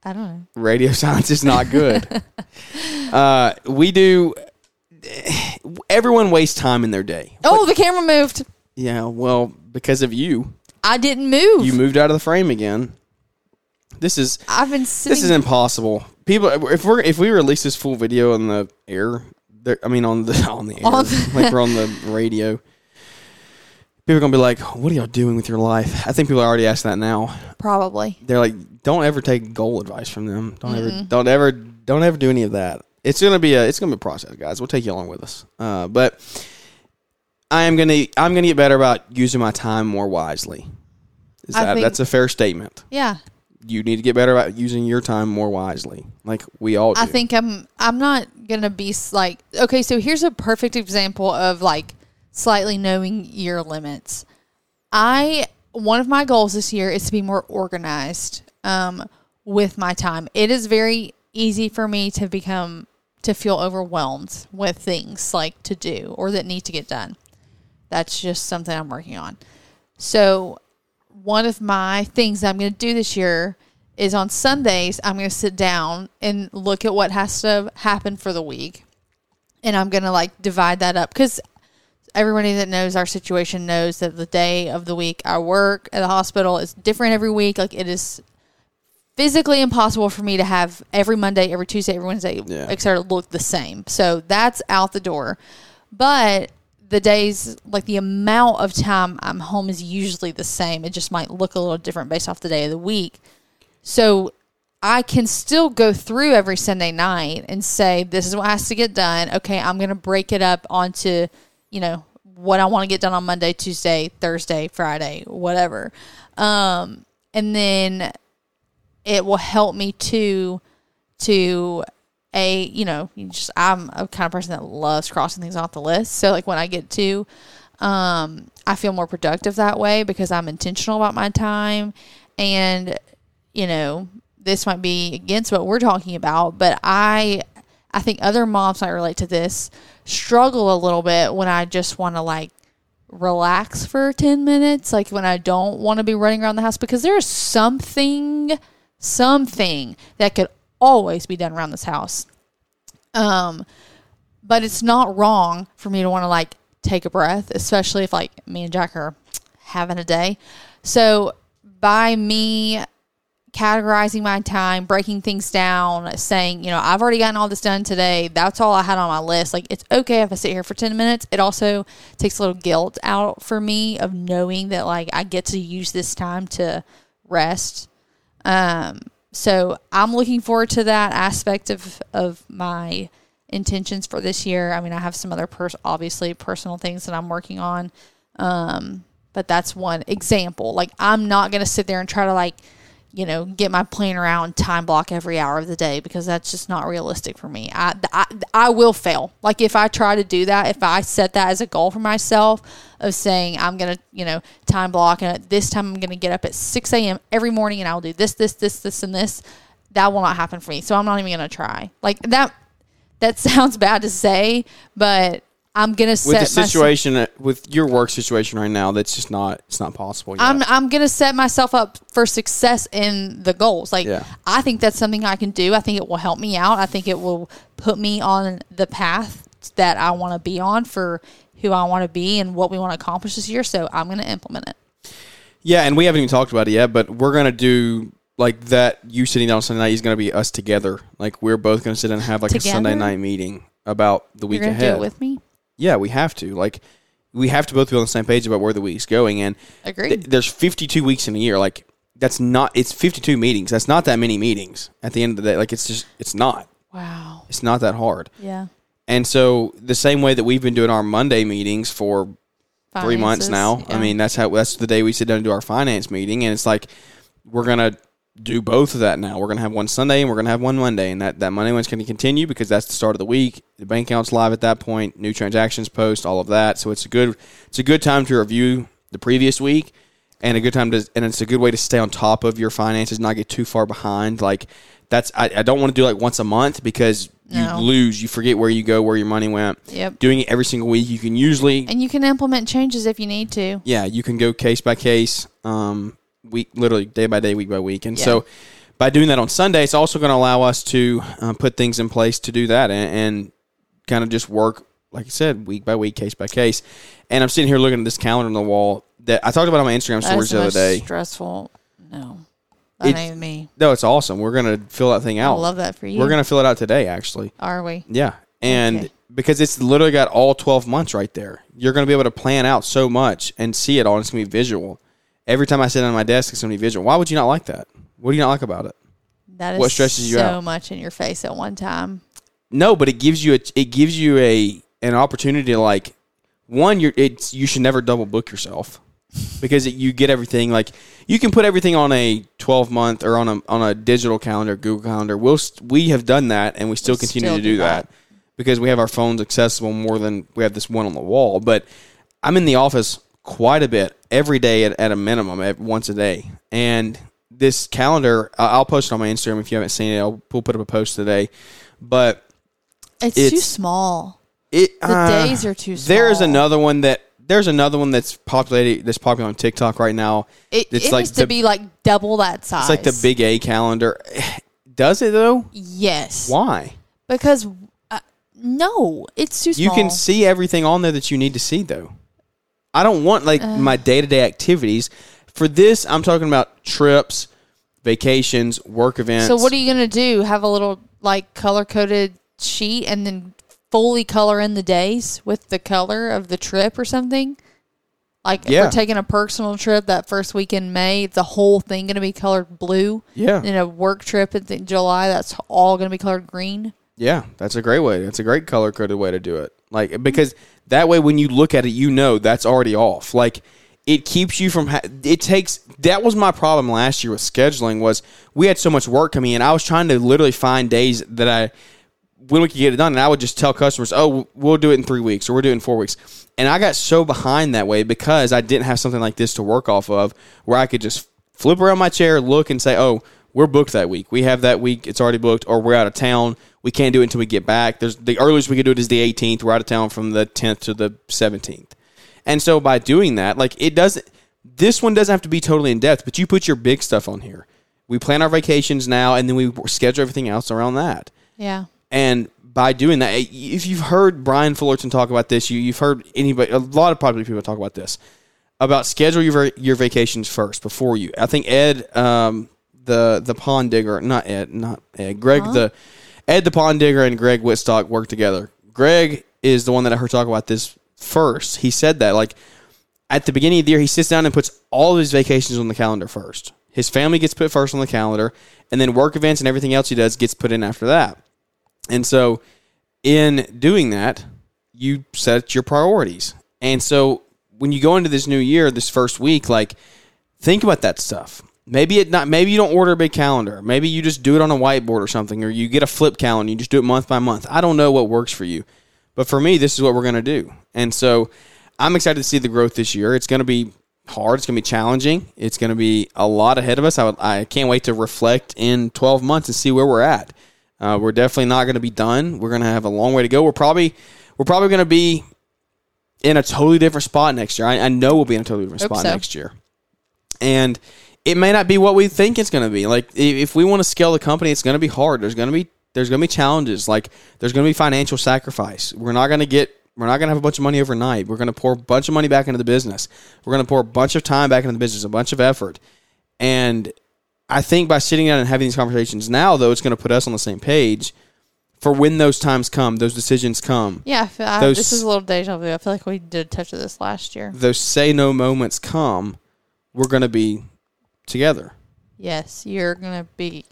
I don't know. Radio science is not good. uh, we do. Everyone wastes time in their day. Oh, the camera moved. Yeah, well, because of you, I didn't move. you moved out of the frame again. This is I've been sitting. this is impossible. People, if we're if we release this full video on the air, I mean on the on the air, On the- like we're on the radio. People are gonna be like, "What are y'all doing with your life?" I think people are already asking that now. probably. They're like, "Don't ever take goal advice from them. Don't ever, don't ever, don't ever do any of that." It's gonna be a, it's gonna be a process, guys. We'll take you along with us. Uh, but I am gonna, I'm gonna get better about using my time more wisely. Is I that think- that's a fair statement? Yeah, You need to get better about using your time more wisely, like we all do. I think I'm. I'm not gonna be like. Okay, so here's a perfect example of like slightly knowing your limits. I one of my goals this year is to be more organized um, with my time. It is very easy for me to become to feel overwhelmed with things like to do or that need to get done. That's just something I'm working on. So, one of my things I'm going to do this year is on Sundays, I'm going to sit down and look at what has to happen for the week. And I'm going to like divide that up because everybody that knows our situation knows that the day of the week I work at the hospital is different every week. Like, it is physically impossible for me to have every Monday, every Tuesday, every Wednesday, Yeah. et cetera, look the same. So that's out the door. But the days, like the amount of time I'm home is usually the same. It just might look a little different based off the day of the week. So I can still go through every Sunday night and say, this is what has to get done. Okay, I'm going to break it up onto, you know, what I want to get done on Monday, Tuesday, Thursday, Friday, whatever. Um, and then it will help me to to a you know you just i'm a kind of person that loves crossing things off the list so like when i get to um i feel more productive that way because i'm intentional about my time and you know this might be against what we're talking about, but I I think other moms might relate to this. Struggle a little bit when I just want to like relax for 10 minutes, like when I don't want to be running around the house because there's something something that could always be done around this house. Um but it's not wrong for me to want to like take a breath, especially if like me and Jack are having a day. So by me categorizing my time, breaking things down, saying, you know, I've already gotten all this done today. That's all I had on my list. Like, it's okay if I sit here for 10 minutes. It also takes a little guilt out for me of knowing that, like, I get to use this time to rest. Um, so I'm looking forward to that aspect of, of my intentions for this year. I mean, I have some other pers- obviously personal things that I'm working on. Um, but that's one example. Like I'm not going to sit there and try to like, you know, get my planner out and time block every hour of the day because that's just not realistic for me. I, I, I will fail. Like if I try to do that, if I set that as a goal for myself of saying I'm going to, you know, time block and at this time I'm going to get up at 6 a.m. every morning and I'll do this, this, this, this, and this, that will not happen for me. So I'm not even going to try. Like that, that sounds bad to say, but I'm gonna set with the situation uh, with your work situation right now, that's just not it's not possible. Yet. I'm I'm gonna set myself up for success in the goals. Like Yeah. I think that's something I can do. I think it will help me out. I think it will put me on the path that I want to be on for who I want to be and what we want to accomplish this year. So I'm gonna implement it. Yeah, and we haven't even talked about it yet, but we're gonna do like that. You sitting down on Sunday night is gonna be us together. Like we're both gonna sit and have like a Sunday night meeting about the week You're ahead. do it with me. Yeah, we have to. Like we have to both be on the same page about where the week's going. And Agreed. th- there's 52 weeks in a year. Like that's not. It's 52 meetings. That's not that many meetings at the end of the day. Like it's just. It's not. Wow. It's not that hard. Yeah. And so the same way that we've been doing our Monday meetings for three months Finances, now. I mean, that's how that's the day we sit down and do our finance meeting, and it's like we're gonna do both of that now. We're gonna have one Sunday and we're gonna have one Monday, and that that Monday one's gonna continue because that's the start of the week. The bank account's live at that point, new transactions post, all of that. So it's a good it's a good time to review the previous week. And a good time to, and it's a good way to stay on top of your finances, not get too far behind. Like that's, I, I don't want to do like once a month because you No. lose, you forget where you go, where your money went. Yep. Doing it every single week, you can usually And you can implement changes if you need to. yeah, you can go case by case, um, week literally day by day, week by week, and Yeah. so by doing that on Sunday, it's also going to allow us to uh, put things in place to do that and, and kind of just work, like I said, week by week, case by case. And I'm sitting here looking at this calendar on the wall that I talked about on my Instagram stories the the other day. stressful. No. That It's- ain't me. No, it's awesome. We're going to fill that thing out. I love that for you. We're going to fill it out today, actually. Are we? Yeah. And Okay. because it's literally got all 12 months right there. You're going to be able to plan out so much and see it all. And it's going to be visual. Every time I sit on my desk, it's going to be visual. Why would you not like that? What do you not like about it? That is What stresses you so out? much in your face at one time. No, but it gives you a, it gives you a an opportunity to like one you're it's you should never double book yourself because it, you get everything like you can put everything on a 12 month or on a on a digital calendar Google calendar we'll st- we have done that and we still We'll continue still to do do that. that. because we have our phones accessible more than we have this one on the wall but I'm in the office quite a bit every day at, at a minimum at once a day and this calendar I'll post it on my Instagram if you haven't seen it I'll we'll put up a post today but It's, too small. it, The uh, days are too There's another one that there's another one that's populated that's popular on TikTok right now. It, it's it like needs the, to be like double that size. it's like the big A calendar. Does it though? Yes. Why? Because uh, no, it's too small. You can see everything on there that you need to see though. I don't want like Uh. my day to day activities. For this, I'm talking about trips, vacations, work events. So what are you gonna do? Have a little like color coded sheet and then fully color in the days with the color of the trip or something? Like if Yeah. we're taking a personal trip that first week in May, the whole thing gonna be colored blue. Yeah. And a work trip in July, that's all gonna be colored green. Yeah, that's a great way. That's a great color coded way to do it. Like because that way when you look at it, you know that's already off. Like it keeps you from. Ha- it takes. That was my problem last year with scheduling. Was we had so much work coming in. I was trying to literally find days that I when we could get it done, and I would just tell customers, "Oh, we'll do it in three weeks, or we'll do it in four weeks." And I got so behind that way because I didn't have something like this to work off of, where I could just flip around my chair, look, and say, "Oh, we're booked that week. We have that week; it's already booked, or we're out of town. We can't do it until we get back. There's the earliest we can do it is the 18th. We're out of town from the 10th to the 17th, and so by doing that, like it doesn't. This one doesn't have to be totally in depth, but you put your big stuff on here. We plan our vacations now, and then we schedule everything else around that. Yeah. And by doing that, if you've heard Brian Fullerton talk about this, you, you've heard anybody, a lot of popular people talk about this, about schedule your your vacations first before you. I think Ed, um, the the pond digger, not Ed, not Ed, Greg the Ed the pond digger and Greg Wittstock work together. Greg is the one that I heard talk about this first. He said that like at the beginning of the year, he sits down and puts all of his vacations on the calendar first. His family gets put first on the calendar, and then work events and everything else he does gets put in after that. And so, in doing that, you set your priorities. And so, when you go into this new year, this first week, like think about that stuff. Maybe it not. Maybe you don't order a big calendar. Maybe you just do it on a whiteboard or something, or you get a flip calendar. You just do it month by month. I don't know what works for you, but for me, this is what we're going to do. And so, I'm excited to see the growth this year. It's going to be hard. It's going to be challenging. It's going to be a lot ahead of us. I, would, I can't wait to reflect in 12 months and see where we're at. Uh, we're definitely not going to be done. We're going to have a long way to go. We're probably we're probably going to be in a totally different spot next year. I, I know we'll be in a totally different Hope spot so. next year, and it may not be what we think it's going to be. Like if we want to scale the company, it's going to be hard. There's going to be there's going to be challenges. Like there's going to be financial sacrifice. We're not going to get we're not going to have a bunch of money overnight. We're going to pour a bunch of money back into the business. We're going to pour a bunch of time back into the business, a bunch of effort, and I think by sitting down and having these conversations now, though, it's going to put us on the same page for when those times come, those decisions come, Yeah. I Those- this is a little deja vu. I feel like we did touch of this last year. those say no moments come, we're going to be together. Yes, you're gonna be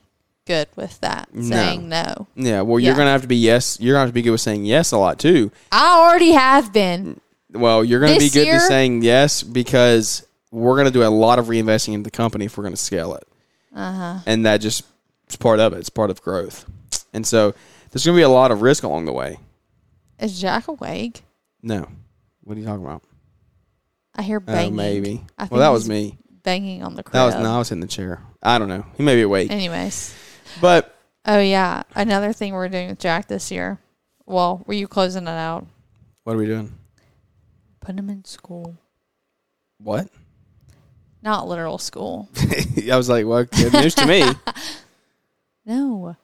good with that. No. Saying no. Yeah, well, you're Yeah. to have to be yes. You're going to have to be good with saying yes a lot too. I already have been. Well, you're going to be good year- to saying yes because we're going to do a lot of reinvesting into the company if we're going to scale it. Uh-huh. And that just is part of it. It's part of growth. And so there's going to be a lot of risk along the way. Is Jack awake? No. What are you talking about? I hear Oh, banging. maybe. I think Well, that was me. Banging on the crib. That was no, I was in the chair. I don't know. He may be awake. Anyways. But Oh yeah. Another thing we're doing with Jack this year. Well, were you closing it out? what are we doing? Put him in school. What? Not literal school. I was like, well, good news to me. No.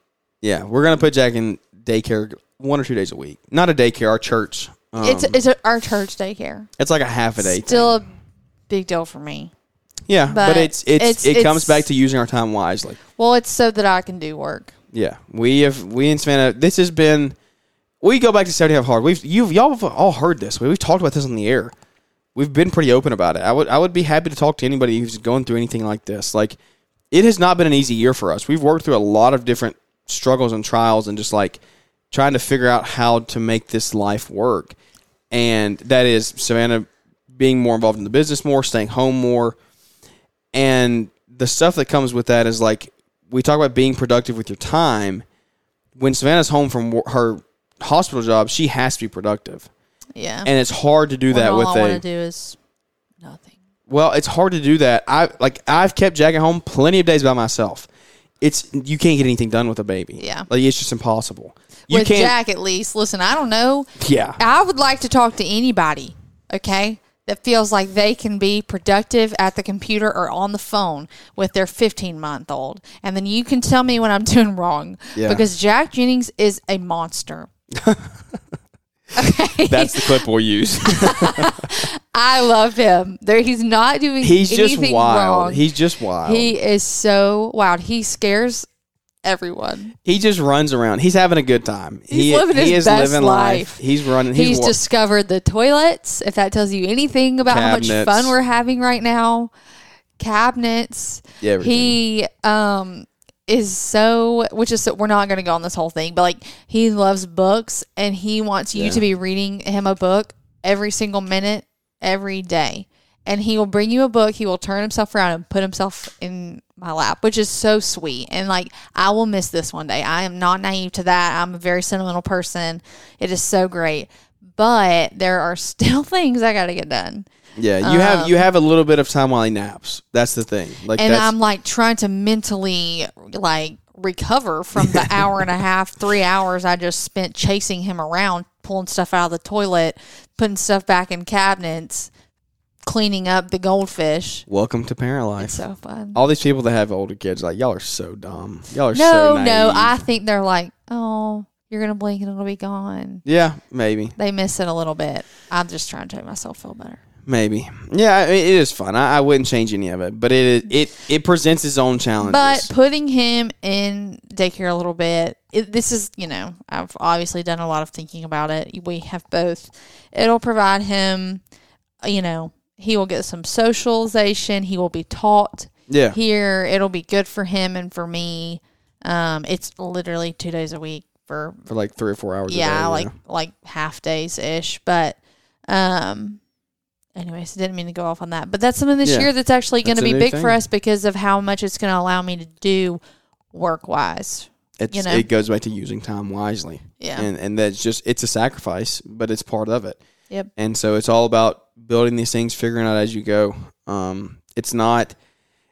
Yeah, we're gonna put Jack in daycare one or two days a week. Not a daycare, our church. Um, it's it's a, our church daycare. it's like a half a day. Still thing. a big deal for me. Yeah, but, but it's it's, it's- it comes it's- back to using our time wisely. Well, it's so that I can do work. Yeah, we have we in Savannah. This has been. We go back to Saturday Have Hard. We've you y'all have all heard this. We, we've talked about this on the air. We've been pretty open about it. I would I would be happy to talk to anybody who's going through anything like this. Like, it has not been an easy year for us. We've worked through a lot of different struggles and trials, and just like trying to figure out how to make this life work. And that is Savannah being more involved in the business more, staying home more, and the stuff that comes with that is like we talk about being productive with your time. When Savannah's home from her hospital job, she has to be productive, Yeah. and it's hard to do that with all I want to a. do is nothing. Well, it's hard to do that. I like I've kept Jack at home plenty of days by myself. It's you can't get anything done with a baby. Yeah. like it's just impossible. You With can't. Jack, at least. Listen, I don't know. yeah, I would like to talk to anybody, okay, that feels like they can be productive at the computer or on the phone with their 15 month old. And then you can tell me when I'm doing wrong. Yeah. Because Jack Jennings is a monster. okay. that's the clip we'll use. I love him. There, he's not doing He's just wild. wrong. He's just wild. he is so wild. He scares everyone. He just runs around. He's having a good time. He's he, living he his is best living life. He's running. He's, He's, wa- discovered the toilets. If that tells you anything about how much fun we're having right now, cabinets. Yeah, everything. he um is so which is so, we're not going to go on this whole thing, but like he loves books and he wants you Yeah. to be reading him a book every single minute every day. And he will bring you a book. He will turn himself around and put himself in my lap, which is so sweet. And like, I will miss this one day. I am not naive to that. I'm a very sentimental person. It is so great. but there are still things I got to get done. Yeah, you have you have a little bit of time while he naps. That's the thing. Like Um, and I'm like trying to mentally like recover from the hour and a half, three hours I just spent chasing him around, pulling stuff out of the toilet, putting stuff back in cabinets, cleaning up the goldfish. welcome to parent life. It's so fun. All these people that have older kids, like y'all are so dumb. Y'all are No, so no. I think they're like, oh, you're gonna blink and it'll be gone. yeah, maybe, They miss it a little bit. I'm just trying to make myself feel better. maybe. Yeah, I mean, it is fun. I, I wouldn't change any of it, but it it it presents its own challenges. But putting him in daycare a little bit, it, this is, you know, I've obviously done a lot of thinking about it. We have both. It'll provide him, you know, he will get some socialization. He will be taught yeah, here. It'll be good for him and for me. Um, it's literally two days a week for for like three or four hours. a yeah, day, like like half days ish. But um anyways, didn't mean to go off on that. But that's something this Yeah. year that's actually gonna be big thing. for us because of how much it's gonna allow me to do work wise. it's, you know. it goes back to using time wisely. Yeah. and and that's just it's a sacrifice, but it's part of it. Yep. And so it's all about building these things, figuring out as you go. Um, it's not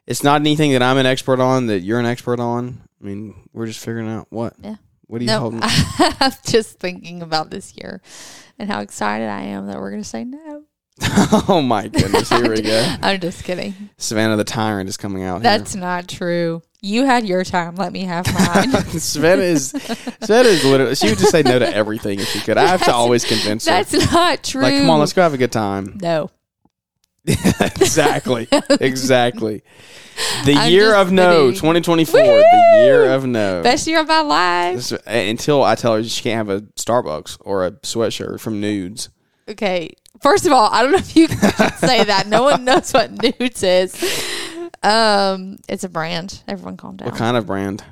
it's not anything that I'm an expert on that you're an expert on. I mean, we're just figuring out what. Yeah. What are you No, holding? I'm just thinking about this year and how excited I am that we're gonna say no. oh my goodness! Here we go. I'm just kidding. Savannah the tyrant is coming out. That's not true. You had your time. Let me have mine. Savannah is Savannah is literally. She would just say no to everything if she could. I have to always convince her. That's not true. Like, come on, let's go have a good time. No. exactly. Exactly. The I'm year of no, kidding. 2024. The year of no. Best year of my life. Until I tell her she can't have a Starbucks or a sweatshirt from Nuuds. Okay. First of all, I don't know if you can say that. No one knows what nuuds is. Um, it's a brand. Everyone calm down. What kind of brand?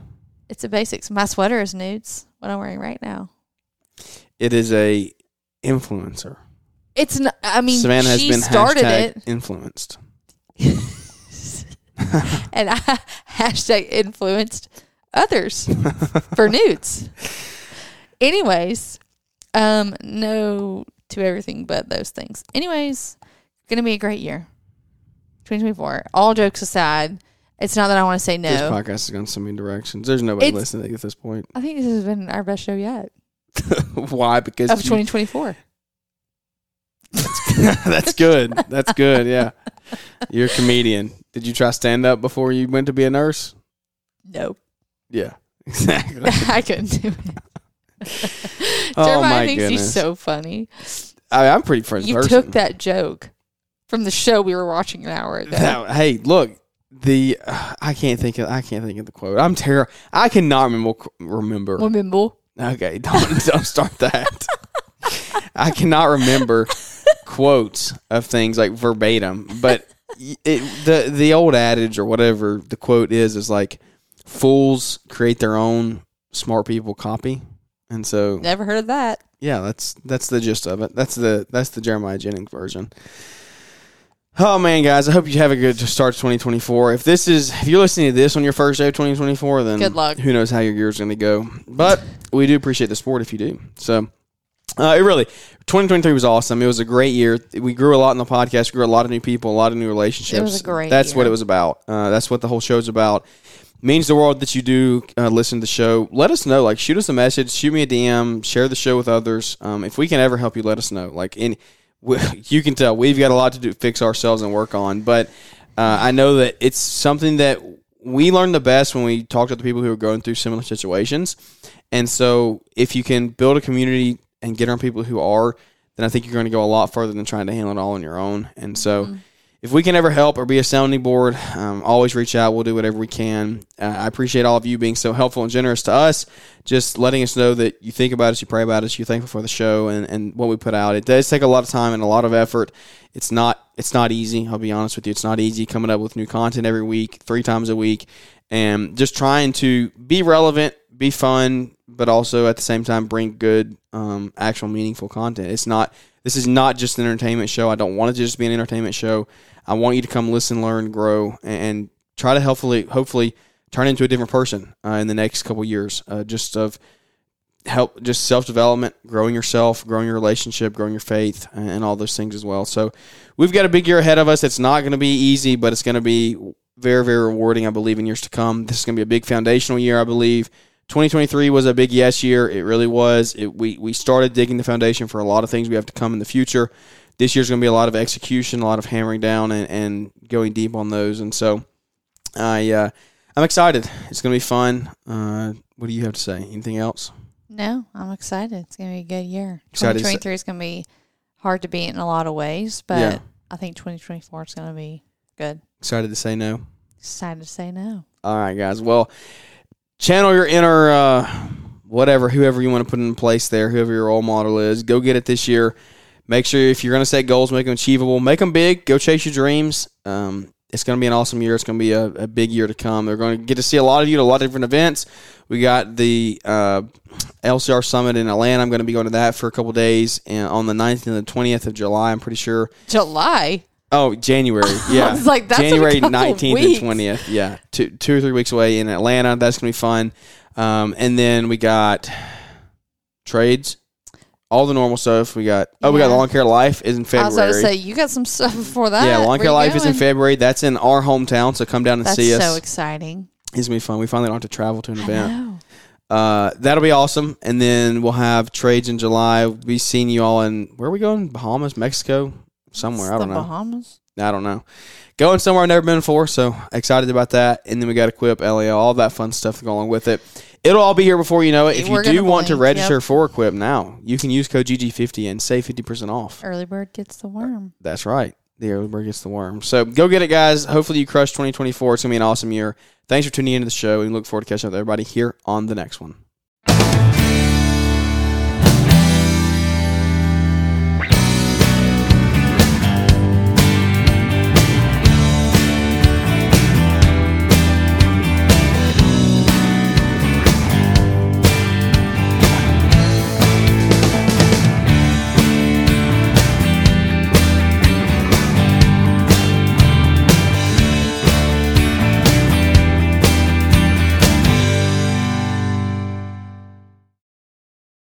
It's a basics. My sweater is nuuds. What I'm wearing right now. It is a influencer. It's. N- I mean, Savannah has she been started hashtag it, influenced. and I hashtag influenced others for nuuds. Anyways, um, no to everything but those things. Anyways, gonna be a great year. 2024. All jokes aside, it's not that I want to say no. This podcast is going so many directions. There's nobody It's- listening at this point. I think this has been our best show yet Why? Because of you- 2024. that's good. That's good. Yeah. You're a comedian. Did you try stand up before you went to be a nurse? Nope. Yeah. Exactly. I couldn't do it. Oh Jeremiah my thinks goodness. he's so funny. I, I'm pretty first You person. took that joke from the show we were watching an hour ago. Now, hey, look, the uh, I can't think of I can't think of the quote. I'm terrible. I cannot remember remember. Remember? Okay, don't don't start that. I cannot remember quotes of things like verbatim, but it, the the old adage or whatever the quote is is like fools create their own, smart people copy, and so Never heard of that. yeah, that's that's the gist of it. That's the that's the Jeremiah Jennings version. Oh man, guys! I hope you have a good start to 2024. If this is if you're listening to this on your first day of 2024, then Good luck. Who knows how your year's going to go? But we do appreciate the sport if you do. So, uh, it really 2023 was awesome. It was a great year. We grew a lot in the podcast. We Grew a lot of new people, a lot of new relationships. It was a great That's what it was about. Uh, that's what the whole show's about means the world that you do uh, listen to the show. Let us know. Like, shoot us a message, shoot me a DM, share the show with others. Um, if we can ever help you, let us know. Like, in we, you can tell we've got a lot to do, fix ourselves and work on. But uh, I know that it's something that we learn the best when we talk to the people who are going through similar situations. And so, if you can build a community and get around people who are, then I think you're going to go a lot further than trying to handle it all on your own. And so if we can ever help or be a sounding board, um, always reach out. We'll do whatever we can. Uh, I appreciate all of you being so helpful and generous to us, just letting us know that you think about us, you pray about us, you're thankful for the show and, and what we put out. It does take a lot of time and a lot of effort. It's not it's not easy. I'll be honest with you. It's not easy coming up with new content every week, three times a week, and just trying to be relevant, be fun, but also at the same time bring good, um, actual meaningful content. It's not this is not just an entertainment show. I don't want it to just be an entertainment show. I want you to come listen, learn, grow, and, and try to hopefully hopefully turn into a different person uh, in the next couple years. Uh, just of help just self development, growing yourself, growing your relationship, growing your faith, and all those things as well. So we've got a big year ahead of us. It's not going to be easy, but it's going to be very, very rewarding, I believe, in years to come. This is going to be a big foundational year, I believe. 2023 was a big yes year. It really was. It, we, we started digging the foundation for a lot of things we have to come in the future. This year's going to be a lot of execution, a lot of hammering down and, and going deep on those. And so I, uh, I'm excited. It's going to be fun. Uh, what do you have to say? Anything else? No, I'm excited. It's going to be a good year. Excited 2023 is going to be hard to beat in a lot of ways, but Yeah. I think 2024 is going to be good. Excited to say no. Excited to say no. All right, guys. Well, channel your inner uh, whatever, whoever you want to put in place there, whoever your role model is. Go get it this year. Make sure if you're going to set goals, make them achievable. Make them big. Go chase your dreams. Um, it's going to be an awesome year. It's going to be a, a big year to come. They're going to get to see a lot of you at a lot of different events. We got the uh, LCR Summit in Atlanta. I'm going to be going to that for a couple days and on the 9th and the 20th of July. I'm pretty sure. July. Oh, January. Yeah. like, that's January 19th weeks. and 20th. Yeah. Two, two or three weeks away in Atlanta. That's going to be fun. Um, and then we got trades, all the normal stuff. We got, oh, we got Yeah. Lawn Care Life is in February. I was about to say, you got some stuff before that. yeah, Lawn Care Life is in? February. That's in our hometown. So come down and That's see us. so exciting. it's going to be fun. We finally don't have to travel to an I event. know. Uh, that'll be awesome. And then we'll have trades in July. We'll be seeing you all in, where are we going? Bahamas, Mexico? Somewhere. It's I don't the know. Bahamas. I don't know. Going somewhere I've never been before, so excited about that. And then we got Equip, LAL, all that fun stuff to go along with it. It'll all be here before you know it. If you do want to register yep. for Equip now, you can use code GG50 and save 50% off. Early bird gets the worm. That's right. The early bird gets the worm. So go get it, guys. Hopefully you crush 2024. It's going to be an awesome year. Thanks for tuning into the show, and we look forward to catching up with everybody here on the next one.